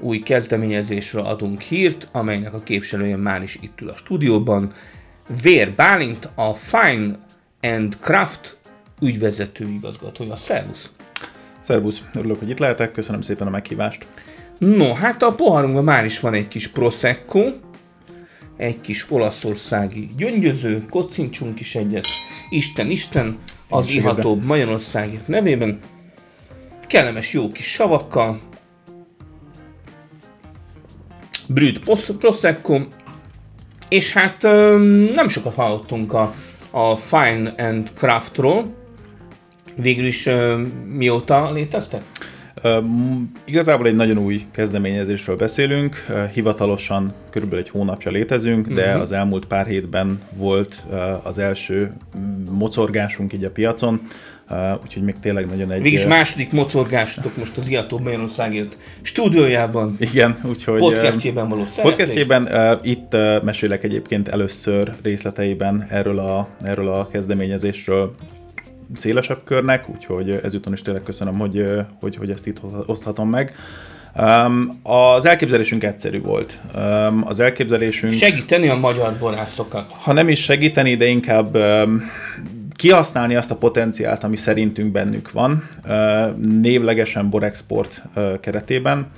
új kezdeményezésről adunk hírt, amelynek a képviselője már is itt ül a stúdióban. Vér Bálint, a Fine and Craft ügyvezető igazgatója. Szervusz! Szervusz, örülök, hogy itt lehetek, köszönöm szépen a meghívást. No, hát a poharunkban már is van egy kis Prosecco, egy kis olaszországi gyöngyöző, kocincsunk is egyet. Isten, Isten, az ihatóbb Magyarországért nevében. Kellemes jó kis savakkal, Brüt Prosecco, és hát nem sokat hallottunk a, a Fine and Craftról, végül is mióta léteztek? Igazából egy nagyon új kezdeményezésről beszélünk, hivatalosan körülbelül egy hónapja létezünk, de uh-huh. az elmúlt pár hétben volt az első mocorgásunk így a piacon, úgyhogy még tényleg nagyon egy... Végis második mocorgásotok most az Iató Magyarországért stúdiójában. Igen, úgyhogy... Podcastjében való szereplés. Podcastjében itt mesélek egyébként először részleteiben erről a, erről a kezdeményezésről szélesebb körnek, úgyhogy ezúton is tényleg köszönöm, hogy, hogy, hogy ezt itt oszthatom meg. Um, az elképzelésünk egyszerű volt. Um, az elképzelésünk... Segíteni a magyar borászokat. Ha nem is segíteni, de inkább um, kihasználni azt a potenciált, ami szerintünk bennük van, névlegesen Borexport keretében.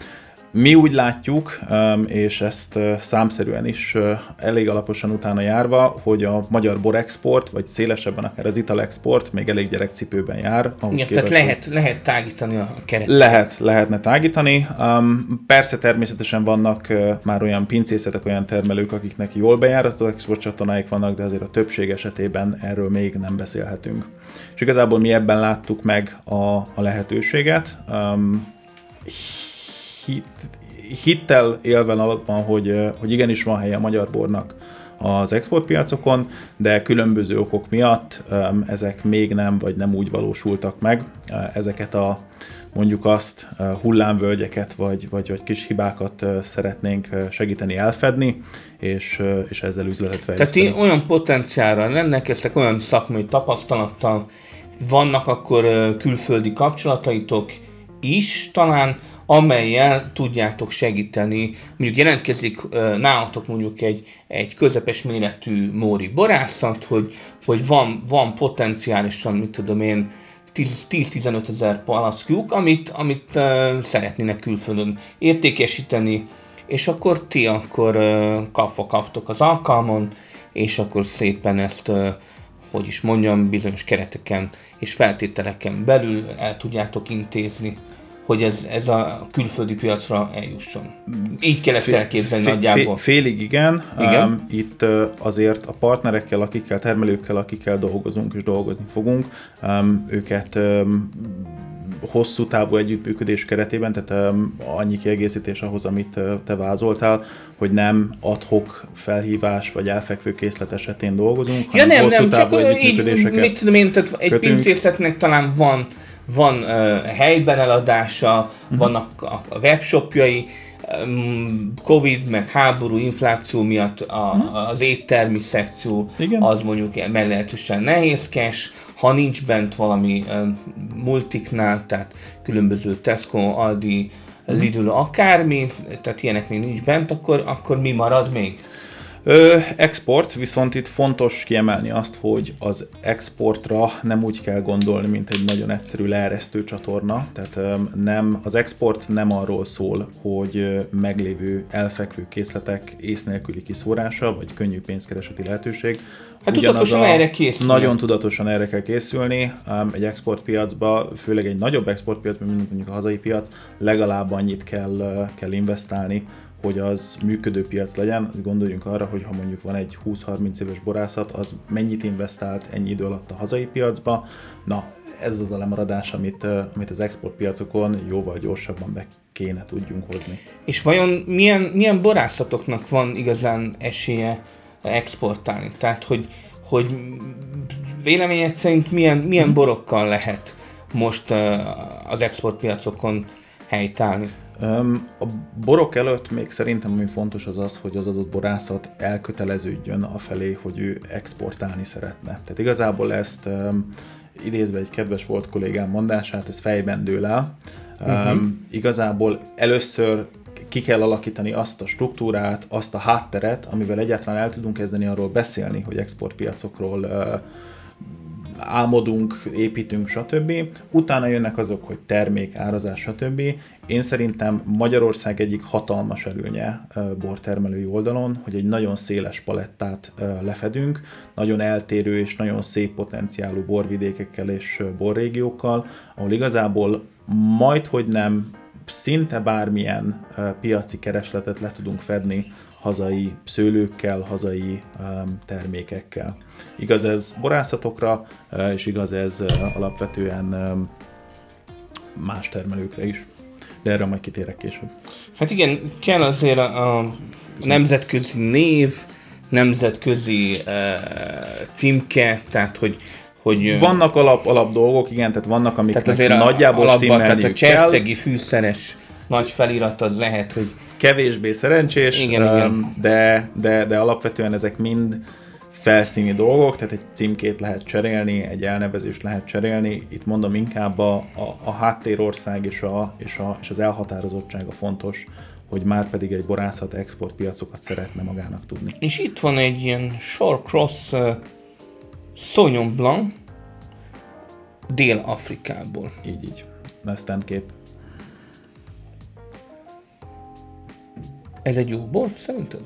Mi úgy látjuk, és ezt számszerűen is elég alaposan utána járva, hogy a magyar borexport, vagy szélesebben akár az italexport még elég gyerekcipőben jár. Igen, képest, tehát lehet, lehet tágítani a keretet. Lehet, lehetne tágítani. Persze természetesen vannak már olyan pincészetek, olyan termelők, akiknek jól bejáratott export csatornáik vannak, de azért a többség esetében erről még nem beszélhetünk. És igazából mi ebben láttuk meg a, a lehetőséget hittel élve alapban, hogy, hogy igenis van helye a magyar bornak az exportpiacokon, de különböző okok miatt ezek még nem, vagy nem úgy valósultak meg. Ezeket a mondjuk azt hullámvölgyeket, vagy, vagy, vagy kis hibákat szeretnénk segíteni elfedni, és, és ezzel üzletet fejleszteni. Tehát ti olyan potenciálra rendelkeztek, olyan szakmai tapasztalattal, vannak akkor külföldi kapcsolataitok is talán, amelyel tudjátok segíteni, mondjuk jelentkezik nálatok mondjuk egy, egy közepes méretű móri borászat, hogy, hogy van, van potenciálisan, mit tudom én, 10-15 ezer palackjuk, amit, amit uh, szeretnének külföldön értékesíteni, és akkor ti akkor uh, kapva kaptok az alkalmon, és akkor szépen ezt, uh, hogy is mondjam, bizonyos kereteken és feltételeken belül el tudjátok intézni hogy ez, ez a külföldi piacra eljusson. Így kell ezt elképzelni fél, nagyjából. Félig igen. igen? Um, itt azért a partnerekkel, akikkel, termelőkkel, akikkel dolgozunk és dolgozni fogunk, um, őket um, hosszú távú együttműködés keretében, tehát um, annyi kiegészítés ahhoz, amit uh, te vázoltál, hogy nem adhok felhívás vagy elfekvő készlet esetén dolgozunk, ja, hanem nem, hosszú nem, távú csak így, mit tudom én, tehát egy pincészetnek talán van van uh, helyben eladása, uh-huh. vannak a, a webshopjai, um, Covid, meg háború, infláció miatt a, uh-huh. az éttermi szekció Igen. az mondjuk meglehetősen nehézkes, ha nincs bent valami uh, multiknál, tehát különböző Tesco, Aldi, Lidl, akármi, tehát ilyeneknél nincs bent, akkor, akkor mi marad még? Ö, export, viszont itt fontos kiemelni azt, hogy az exportra nem úgy kell gondolni, mint egy nagyon egyszerű leeresztő csatorna. Tehát ö, nem, az export nem arról szól, hogy meglévő elfekvő készletek ész nélküli kiszórása, vagy könnyű pénzkereseti lehetőség. Hát tudatosan erre készülni. Nagyon tudatosan erre kell készülni. Egy exportpiacba, főleg egy nagyobb exportpiacban, mint mondjuk a hazai piac, legalább annyit kell, kell investálni, hogy az működő piac legyen, gondoljunk arra, hogy ha mondjuk van egy 20-30 éves borászat, az mennyit investált ennyi idő alatt a hazai piacba, na ez az a lemaradás, amit, amit az exportpiacokon jóval gyorsabban be kéne tudjunk hozni. És vajon milyen, milyen borászatoknak van igazán esélye exportálni? Tehát, hogy, hogy véleményed szerint milyen, milyen borokkal lehet most az exportpiacokon helytállni? A borok előtt még szerintem ami fontos az az, hogy az adott borászat elköteleződjön afelé, hogy ő exportálni szeretne. Tehát igazából ezt idézve egy kedves volt kollégám mondását, ez fejben dől el. Uh-huh. Igazából először ki kell alakítani azt a struktúrát, azt a hátteret, amivel egyáltalán el tudunk kezdeni arról beszélni, hogy exportpiacokról álmodunk, építünk, stb. Utána jönnek azok, hogy termék, árazás, stb. Én szerintem Magyarország egyik hatalmas előnye bortermelői oldalon, hogy egy nagyon széles palettát lefedünk, nagyon eltérő és nagyon szép potenciálú borvidékekkel és borrégiókkal, ahol igazából majd, hogy nem szinte bármilyen piaci keresletet le tudunk fedni hazai szőlőkkel, hazai termékekkel. Igaz ez borászatokra, és igaz ez alapvetően más termelőkre is. De erre majd kitérek később. Hát igen, kell azért a, nemzetközi név, nemzetközi uh, címke, tehát hogy hogy, vannak alap, alap dolgok, igen, tehát vannak, amik tehát azért nagyjából a, alapban, tehát a cserszegi fűszeres nagy felirat az lehet, hogy kevésbé szerencsés, igen, um, igen. De, de, de alapvetően ezek mind felszíni dolgok, tehát egy címkét lehet cserélni, egy elnevezést lehet cserélni. Itt mondom inkább a, a, a háttérország és, a, és, a, és az elhatározottság a fontos, hogy már pedig egy borászat exportpiacokat szeretne magának tudni. És itt van egy ilyen Shortcross uh, Sauvignon Blanc Dél-Afrikából. Így, így. Western kép. Ez egy jó bor, szerinted?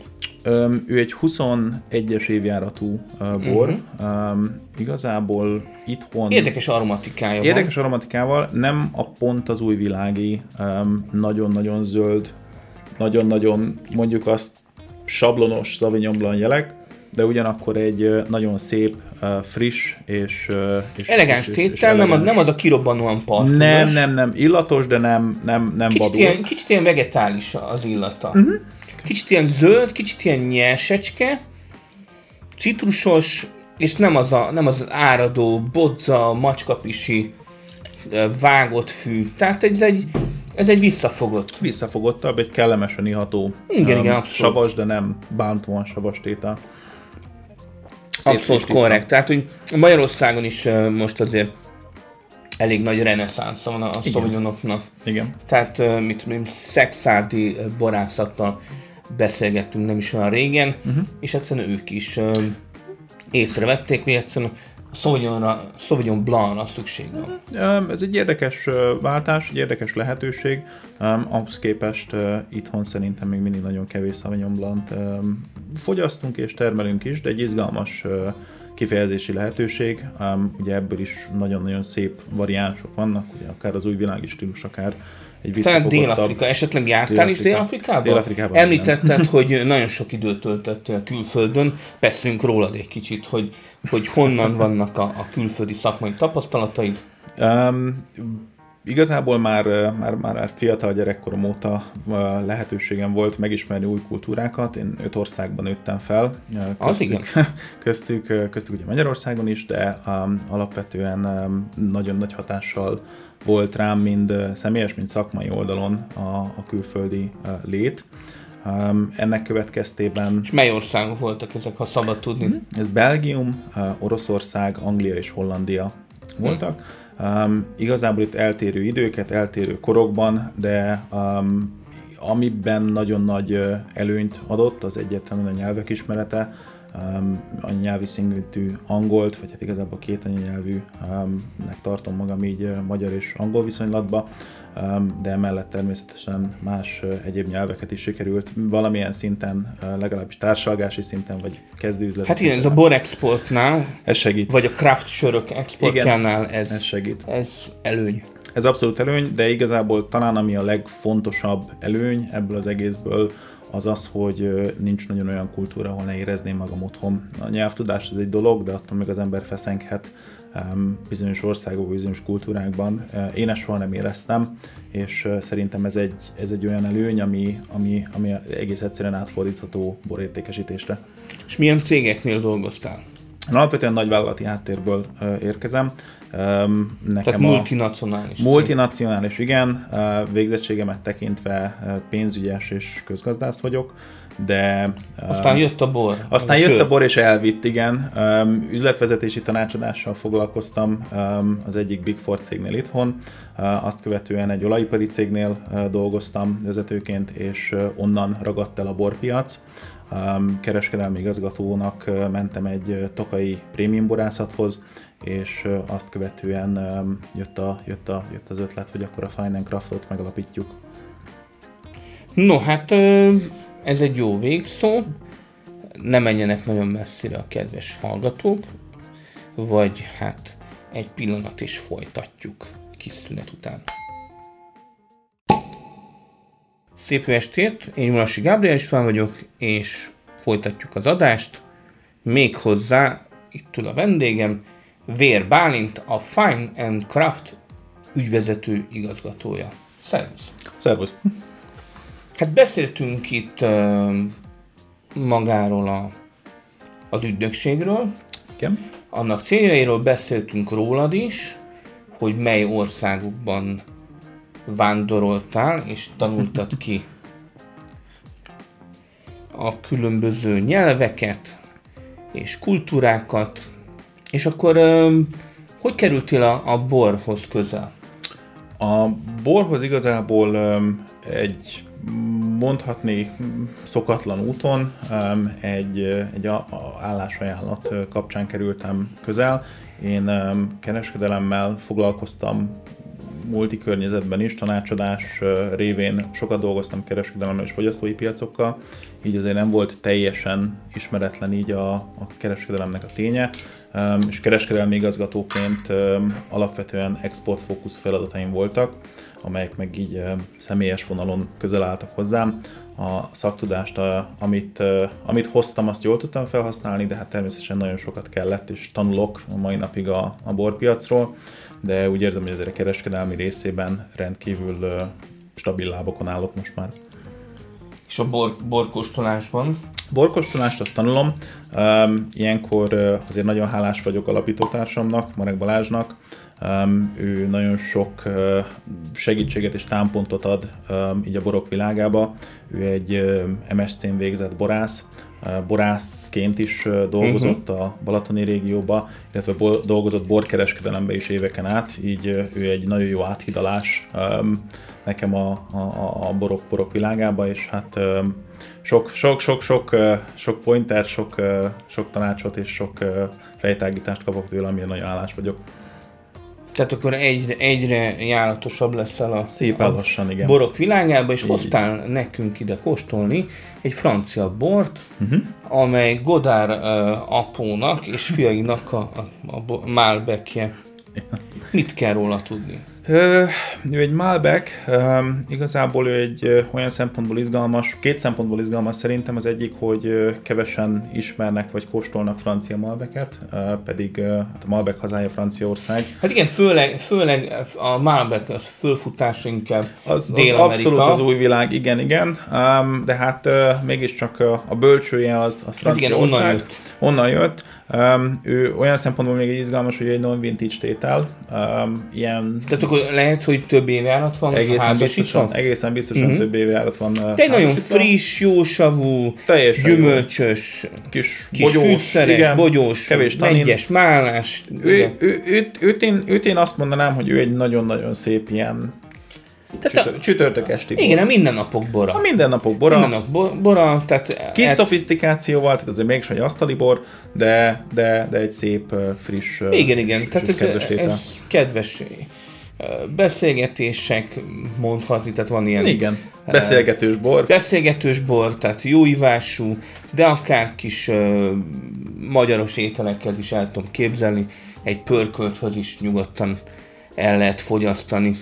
Um, ő egy 21-es évjáratú uh, bor. Uh-huh. Um, igazából itthon... Érdekes aromatikája Érdekes van. aromatikával, nem a pont az új világi, um, nagyon-nagyon zöld, nagyon-nagyon mondjuk azt sablonos Sauvignon Blanc jelek, de ugyanakkor egy nagyon szép, friss és... és elegáns és, tétel, és nem, az, nem az a kirobbanóan parfümös. Nem, nem, nem, illatos, de nem, nem, nem kicsit Ilyen, kicsit ilyen vegetális az illata. Uh-huh. Kicsit ilyen zöld, kicsit ilyen nyersecske, citrusos, és nem az, a, nem az áradó, bodza, macskapisi, vágott fű. Tehát ez egy, ez egy visszafogott. Visszafogottabb, egy kellemesen iható. Igen, um, igen, Savas, de nem bántóan savas tétel. Abszolút korrekt. Tehát, hogy Magyarországon is uh, most azért elég nagy reneszánsz van a szovinyonoknak. Igen. Tehát, uh, mit tudom, szexárdi borászattal beszélgettünk nem is olyan régen, uh-huh. és egyszerűen ők is uh, észrevették, hogy egyszerűen Sauvignon, Sauvignon Blanc-ra szükség van. Ez egy érdekes váltás, egy érdekes lehetőség. Ahhoz képest itthon szerintem még mindig nagyon kevés Sauvignon Blanc fogyasztunk és termelünk is, de egy izgalmas kifejezési lehetőség. Ugye ebből is nagyon-nagyon szép variánsok vannak, ugye akár az új világi stílus, akár egy Tehát Dél-Afrika, esetleg jártál is Dél-Afrikában? Dél-Afrikában Említetted, nem. hogy nagyon sok időt töltöttél külföldön, beszélünk rólad egy kicsit, hogy, hogy honnan vannak a, a külföldi szakmai tapasztalataid? Um, igazából már, már, már fiatal gyerekkorom óta lehetőségem volt megismerni új kultúrákat. Én öt országban nőttem fel. Köztük, Az igen. Köztük, köztük ugye Magyarországon is, de um, alapvetően um, nagyon nagy hatással volt rám mind személyes, mind szakmai oldalon a, a külföldi lét. Um, ennek következtében... És mely országok voltak ezek, ha szabad tudni? Hmm. Ez Belgium, Oroszország, Anglia és Hollandia voltak. Um, igazából itt eltérő időket, eltérő korokban, de um, amiben nagyon nagy előnyt adott, az egyértelműen a nyelvek ismerete, um, anyanyelvi szintű angolt, vagy hát igazából két anyanyelvűnek tartom magam így magyar és angol viszonylatba, um, de emellett természetesen más egyéb nyelveket is sikerült valamilyen szinten, legalábbis társalgási szinten, vagy kezdőüzleti Hát igen, ez a exportnál, ez segít. vagy a craft sörök exportjánál ez, ez segít. Ez előny. Ez abszolút előny, de igazából talán ami a legfontosabb előny ebből az egészből, az az, hogy nincs nagyon olyan kultúra, ahol ne érezném magam otthon. A nyelvtudás az egy dolog, de attól még az ember feszenghet bizonyos országok, bizonyos kultúrákban. Én ezt soha nem éreztem, és szerintem ez egy, ez egy olyan előny, ami, ami, ami egész egyszerűen átfordítható borértékesítésre. És milyen cégeknél dolgoztál? Alapvetően nagyvállalati háttérből érkezem. Nekem Tehát multinacionális. Multinacionális, igen. Végzettségemet tekintve pénzügyes és közgazdász vagyok de... Aztán jött a bor. Aztán jött a bor, és elvitt, igen. Um, üzletvezetési tanácsadással foglalkoztam um, az egyik Big Four cégnél itthon, azt követően egy olajipari cégnél dolgoztam vezetőként, és onnan ragadt el a borpiac. Um, kereskedelmi igazgatónak mentem egy tokai prémium borászathoz, és azt követően jött, a, jött, a, jött az ötlet, hogy akkor a Fine Craftot megalapítjuk. No, hát ez egy jó végszó, ne menjenek nagyon messzire a kedves hallgatók, vagy hát egy pillanat is folytatjuk kis szünet után. Szép estét, én Mulasi Gábriel is vagyok, és folytatjuk az adást. Még hozzá, itt ül a vendégem, Vér Bálint, a Fine and Craft ügyvezető igazgatója. Szervusz! Szervusz! Hát beszéltünk itt uh, magáról a, az ügynökségről, Igen. annak céljairól beszéltünk rólad is, hogy mely országokban vándoroltál és tanultad ki a különböző nyelveket és kultúrákat, és akkor hogy kerültél a, a borhoz közel? A borhoz igazából egy mondhatni szokatlan úton egy, egy állásajánlat kapcsán kerültem közel. Én kereskedelemmel foglalkoztam multi környezetben is, tanácsadás révén sokat dolgoztam kereskedelemmel és fogyasztói piacokkal, így azért nem volt teljesen ismeretlen így a, a kereskedelemnek a ténye, és kereskedelmi igazgatóként alapvetően exportfókusz feladataim voltak amelyek meg így személyes vonalon közel álltak hozzám. A szaktudást, amit, amit hoztam, azt jól tudtam felhasználni, de hát természetesen nagyon sokat kellett, és tanulok a mai napig a, a borpiacról, de úgy érzem, hogy azért a kereskedelmi részében rendkívül stabil lábokon állok most már. És a bor, borkóstolásban? Borkóstolást azt tanulom. Ilyenkor azért nagyon hálás vagyok alapítótársamnak, Marek Balázsnak, Um, ő nagyon sok uh, segítséget és támpontot ad um, így a borok világába. Ő egy um, MSC-n végzett borász, uh, borászként is uh, dolgozott uh-huh. a Balatoni régióba, illetve bo- dolgozott borkereskedelembe is éveken át, így uh, ő egy nagyon jó áthidalás um, nekem a, a, a borok, borok világába, és hát um, sok, sok, sok, sok, sok pointer, sok, sok tanácsot és sok fejtágítást kapok tőle, amilyen nagyon állás vagyok. Tehát akkor egyre, egyre járatosabb leszel a, Szépen lassan, igen. borok világába, és így, hoztál nekünk ide kóstolni egy francia bort, uh-huh. amely Godár uh, apónak és fiainak a, a, a Malbecje. Mit kell róla tudni? Ő egy Malbec, igazából ő egy olyan szempontból izgalmas, két szempontból izgalmas szerintem, az egyik, hogy kevesen ismernek vagy kóstolnak francia Malbeket, pedig hát a Malbec hazája Franciaország. Hát igen, főleg, főleg a Malbec az fölfutása inkább az, az abszolút az új világ, igen, igen, de hát mégiscsak a bölcsője az, az Franciaország. Hát igen, onnan jött. Onnan jött. Um, ő olyan szempontból még egy izgalmas, hogy egy non-vintage tétel. Um, ilyen... Tehát akkor lehet, hogy több évjárat van egészen biztosan, egészen biztosan uh-huh. több évjárat van egy nagyon friss, jósavú, Teljesen gyümölcsös, jó. kis, kis bogyós, fűszeres, igen, bogyós, kevés egyes málás. Ő, ő, ő, őt, őt, én, őt én azt mondanám, hogy ő egy nagyon-nagyon szép ilyen tehát Csütör, a, csütörtök esti Igen, a mindennapok bora. A mindennapok bora. Mindennapok bora, tehát... Kis et... szofisztikációval, tehát azért mégsem egy asztali bor, de, de, de egy szép, friss, Igen, igen, friss, tehát ez, kedves ez kedves beszélgetések mondhatni, tehát van ilyen... Igen, beszélgetős bor. Beszélgetős bor, tehát jó ivású, de akár kis uh, magyaros ételekkel is el tudom képzelni, egy pörkölthöz is nyugodtan el lehet fogyasztani.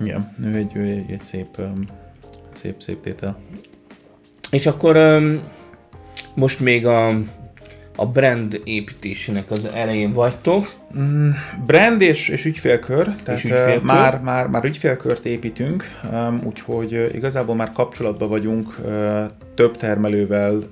Igen, ő egy, ő egy, egy szép, szép, szép tétel. És akkor most még a a brand építésének az elején vagytok. Brand és, és ügyfélkör, tehát És ügyfélkör. Már, már, már ügyfélkört építünk, úgyhogy igazából már kapcsolatban vagyunk több termelővel,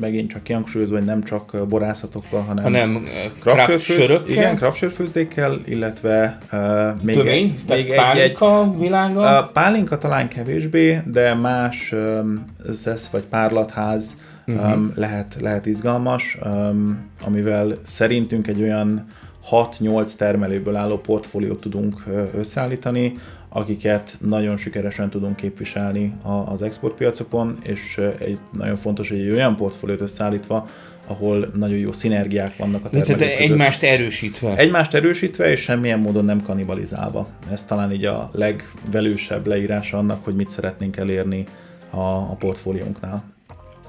megint csak kihangsúlyozva, hogy nem csak uh, borászatokkal, hanem, hanem uh, sörökkel. Igen, craft sörfőzdékkel, illetve uh, még Tömény, egy, tehát még egy, egy, világa. a pálinka talán kevésbé, de más um, zesz vagy párlatház Mhm. um, lehet, lehet izgalmas, um, amivel szerintünk egy olyan 6-8 termelőből álló portfóliót tudunk összeállítani, akiket nagyon sikeresen tudunk képviselni az exportpiacokon, és egy nagyon fontos, hogy egy olyan portfóliót összeállítva, ahol nagyon jó szinergiák vannak a Tehát termelők között. egymást erősítve. Egymást erősítve, és semmilyen módon nem kanibalizálva. Ez talán így a legvelősebb leírása annak, hogy mit szeretnénk elérni a, a portfóliónknál.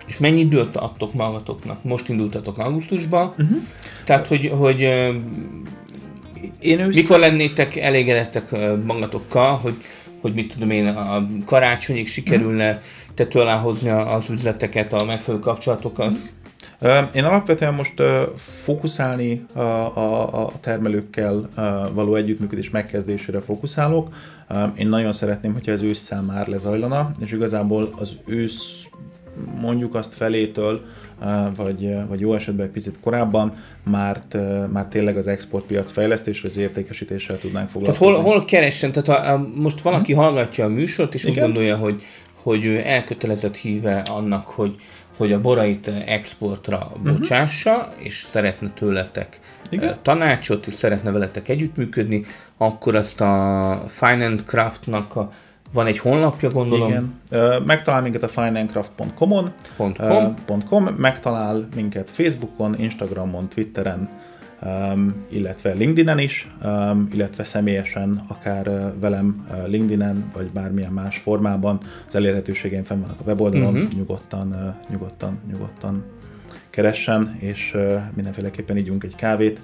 És mennyi időt adtok magatoknak? Most indultatok augusztusban. Mhm. Uh-huh. Tehát, hogy, hogy Én ősz... mikor lennétek elégedettek magatokkal, hogy, hogy mit tudom én, a karácsonyig sikerülne tető alá hozni az üzleteket, a megfelelő kapcsolatokat? Ö, Én alapvetően most fókuszálni a, a, a termelőkkel való együttműködés megkezdésére fókuszálok. Én nagyon szeretném, hogyha ez ősszel már lezajlana, és igazából az ősz mondjuk azt felétől, vagy, vagy jó esetben egy picit korábban, már, t- már tényleg az exportpiac fejlesztésre, az értékesítéssel tudnánk Tehát foglalkozni. hol, hol keressen? Tehát ha, ha most valaki hallgatja a műsort, és úgy Igen. gondolja, hogy, hogy ő elkötelezett híve annak, hogy, hogy a borait exportra bocsássa, és szeretne tőletek Igen. tanácsot, és szeretne veletek együttműködni, akkor azt a Fine and Craftnak a, van egy honlapja, gondolom. Igen. Megtalál minket a ö, com. .com, megtalál minket Facebookon, Instagramon, Twitteren, um, illetve LinkedIn-en is, um, illetve személyesen, akár uh, velem uh, LinkedIn-en, vagy bármilyen más formában. Az elérhetőségeim fenn vannak a weboldalon, uh-huh. nyugodtan, uh, nyugodtan, nyugodtan keressen, és uh, mindenféleképpen ígyunk egy kávét.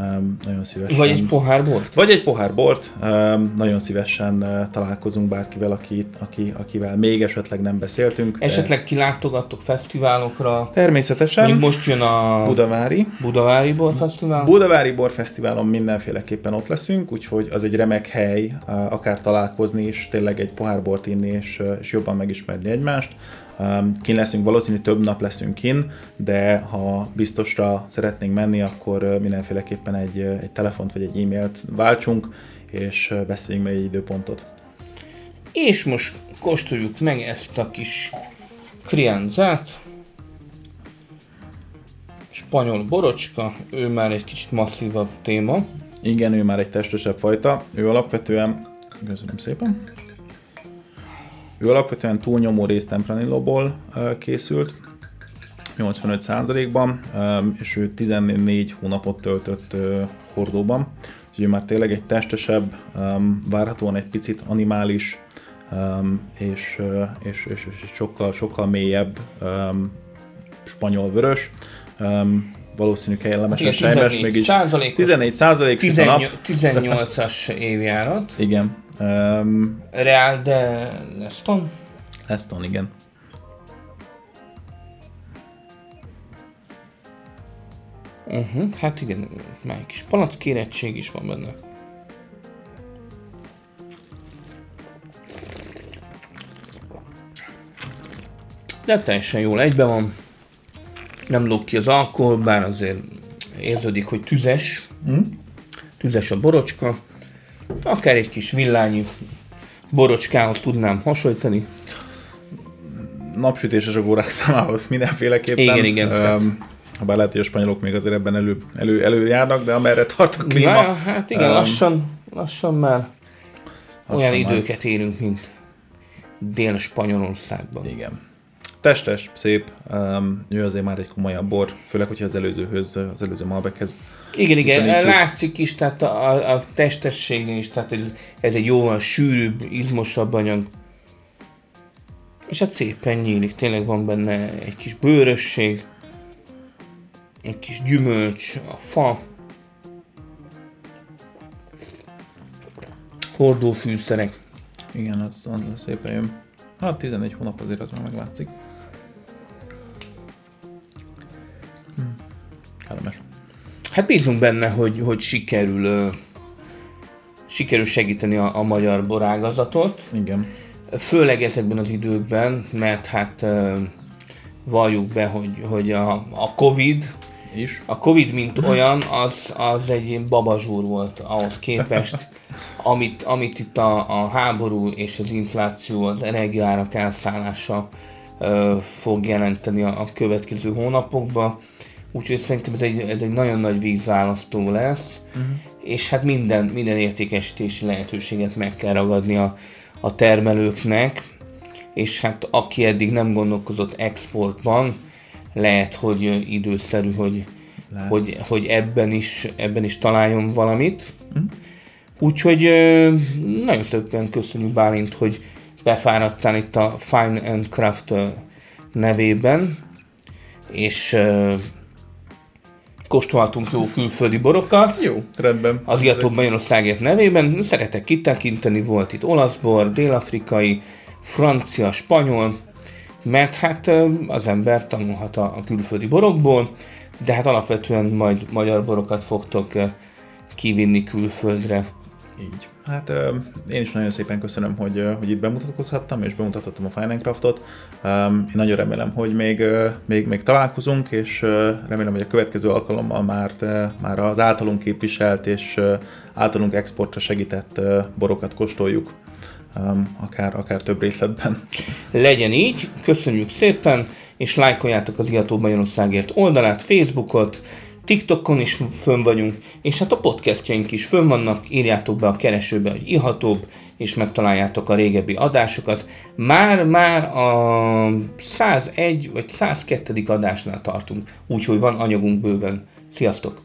Um, nagyon szívesen. Vagy egy pohár bort? Vagy egy pohár bort, um, nagyon szívesen uh, találkozunk bárkivel, aki, aki, akivel még esetleg nem beszéltünk. de Esetleg kilátogattok fesztiválokra? Természetesen. Mondjuk most jön a Budavári. Budavári Borfesztivál. Budavári Borfesztiválon mindenféleképpen ott leszünk, úgyhogy az egy remek hely, uh, akár találkozni is, tényleg egy pohár bort inni, és, uh, és jobban megismerni egymást. Kin leszünk, valószínű több nap leszünk kin, de ha biztosra szeretnénk menni, akkor mindenféleképpen egy, egy telefont vagy egy e-mailt váltsunk, és beszéljünk meg egy időpontot. És most kóstoljuk meg ezt a kis krianzát. Spanyol borocska, ő már egy kicsit masszívabb téma. Igen, ő már egy testesebb fajta. Ő alapvetően, köszönöm szépen, ő alapvetően túlnyomó rész Tempranillo-ból készült, 85%-ban, ö, és ő 14 hónapot töltött hordóban. Úgyhogy ő már tényleg egy testesebb, várhatóan egy picit animális, és, és, és, és sokkal, sokkal mélyebb spanyol vörös. Valószínű kellemesen sejmes, 14 mégis százalékos. 14 százalék süt a nap. 18, 18-as évjárat. Igen. Um, Real de Leston. Aston, igen. Uh-huh. Hát igen, már egy kis palackérettség is van benne. De teljesen jól egybe van. Nem lóg ki az alkohol, bár azért érződik, hogy tüzes. Mm. Tüzes a borocska. Akár egy kis villányi borocskához tudnám hasonlítani. Napsütéses a górák számához mindenféleképpen. Igen, igen, Um, bár lehet, hogy a spanyolok még azért ebben elő, elő, előjárnak, de amerre tart a klíma. Ja, hát igen, Öm, lassan, lassan már olyan már. időket élünk, mint Dél-Spanyolországban. Igen. Testes, szép, um, ő azért már egy komolyabb bor, főleg, hogyha az előzőhöz, az előző Malbechez Igen, igen, látszik is, tehát a, a, a testessége is, tehát ez, ez egy jóval sűrűbb, izmosabb anyag. És hát szépen nyílik, tényleg van benne egy kis bőrösség, egy kis gyümölcs, a fa, hordófűszerek. Igen, az, az szépen jön. Hát 11 hónap azért az már meglátszik. Hát bízunk benne, hogy, hogy sikerül, sikerül segíteni a, a magyar borágazatot. Igen. Főleg ezekben az időkben, mert hát valljuk be, hogy, hogy a, a Covid, is. A Covid, mint olyan, az, az egy babazsúr volt ahhoz képest, amit, amit itt a, a háború és az infláció, az energiárak elszállása ö, fog jelenteni a, a következő hónapokban. Úgyhogy szerintem ez egy, ez egy nagyon nagy vízválasztó lesz, uh-huh. és hát minden, minden értékesítési lehetőséget meg kell ragadni a, a termelőknek, és hát aki eddig nem gondolkozott exportban, lehet, hogy időszerű, hogy, lehet. hogy, hogy ebben, is, ebben is találjon valamit. Uh-huh. Úgyhogy nagyon szépen köszönjük Bálint, hogy befáradtál itt a Fine and Craft nevében, és kóstolhatunk jó külföldi borokat. Jó, rendben. Az Iatóbb Magyarországért nevében szeretek kitekinteni, volt itt olasz bor, dél-afrikai, francia, spanyol, mert hát az ember tanulhat a, a külföldi borokból, de hát alapvetően majd magyar borokat fogtok kivinni külföldre. Így. Hát én is nagyon szépen köszönöm, hogy, hogy itt bemutatkozhattam, és bemutathattam a Fine Craftot. Én nagyon remélem, hogy még, még, még találkozunk, és remélem, hogy a következő alkalommal már, már az általunk képviselt és általunk exportra segített borokat kóstoljuk, akár, akár több részletben. Legyen így, köszönjük szépen, és lájkoljátok az Iható Magyarországért oldalát, Facebookot, TikTokon is fönn vagyunk, és hát a podcastjaink is fönn vannak, írjátok be a keresőbe, hogy ihatóbb, és megtaláljátok a régebbi adásokat. Már-már a 101 vagy 102. adásnál tartunk, úgyhogy van anyagunk bőven. Sziasztok!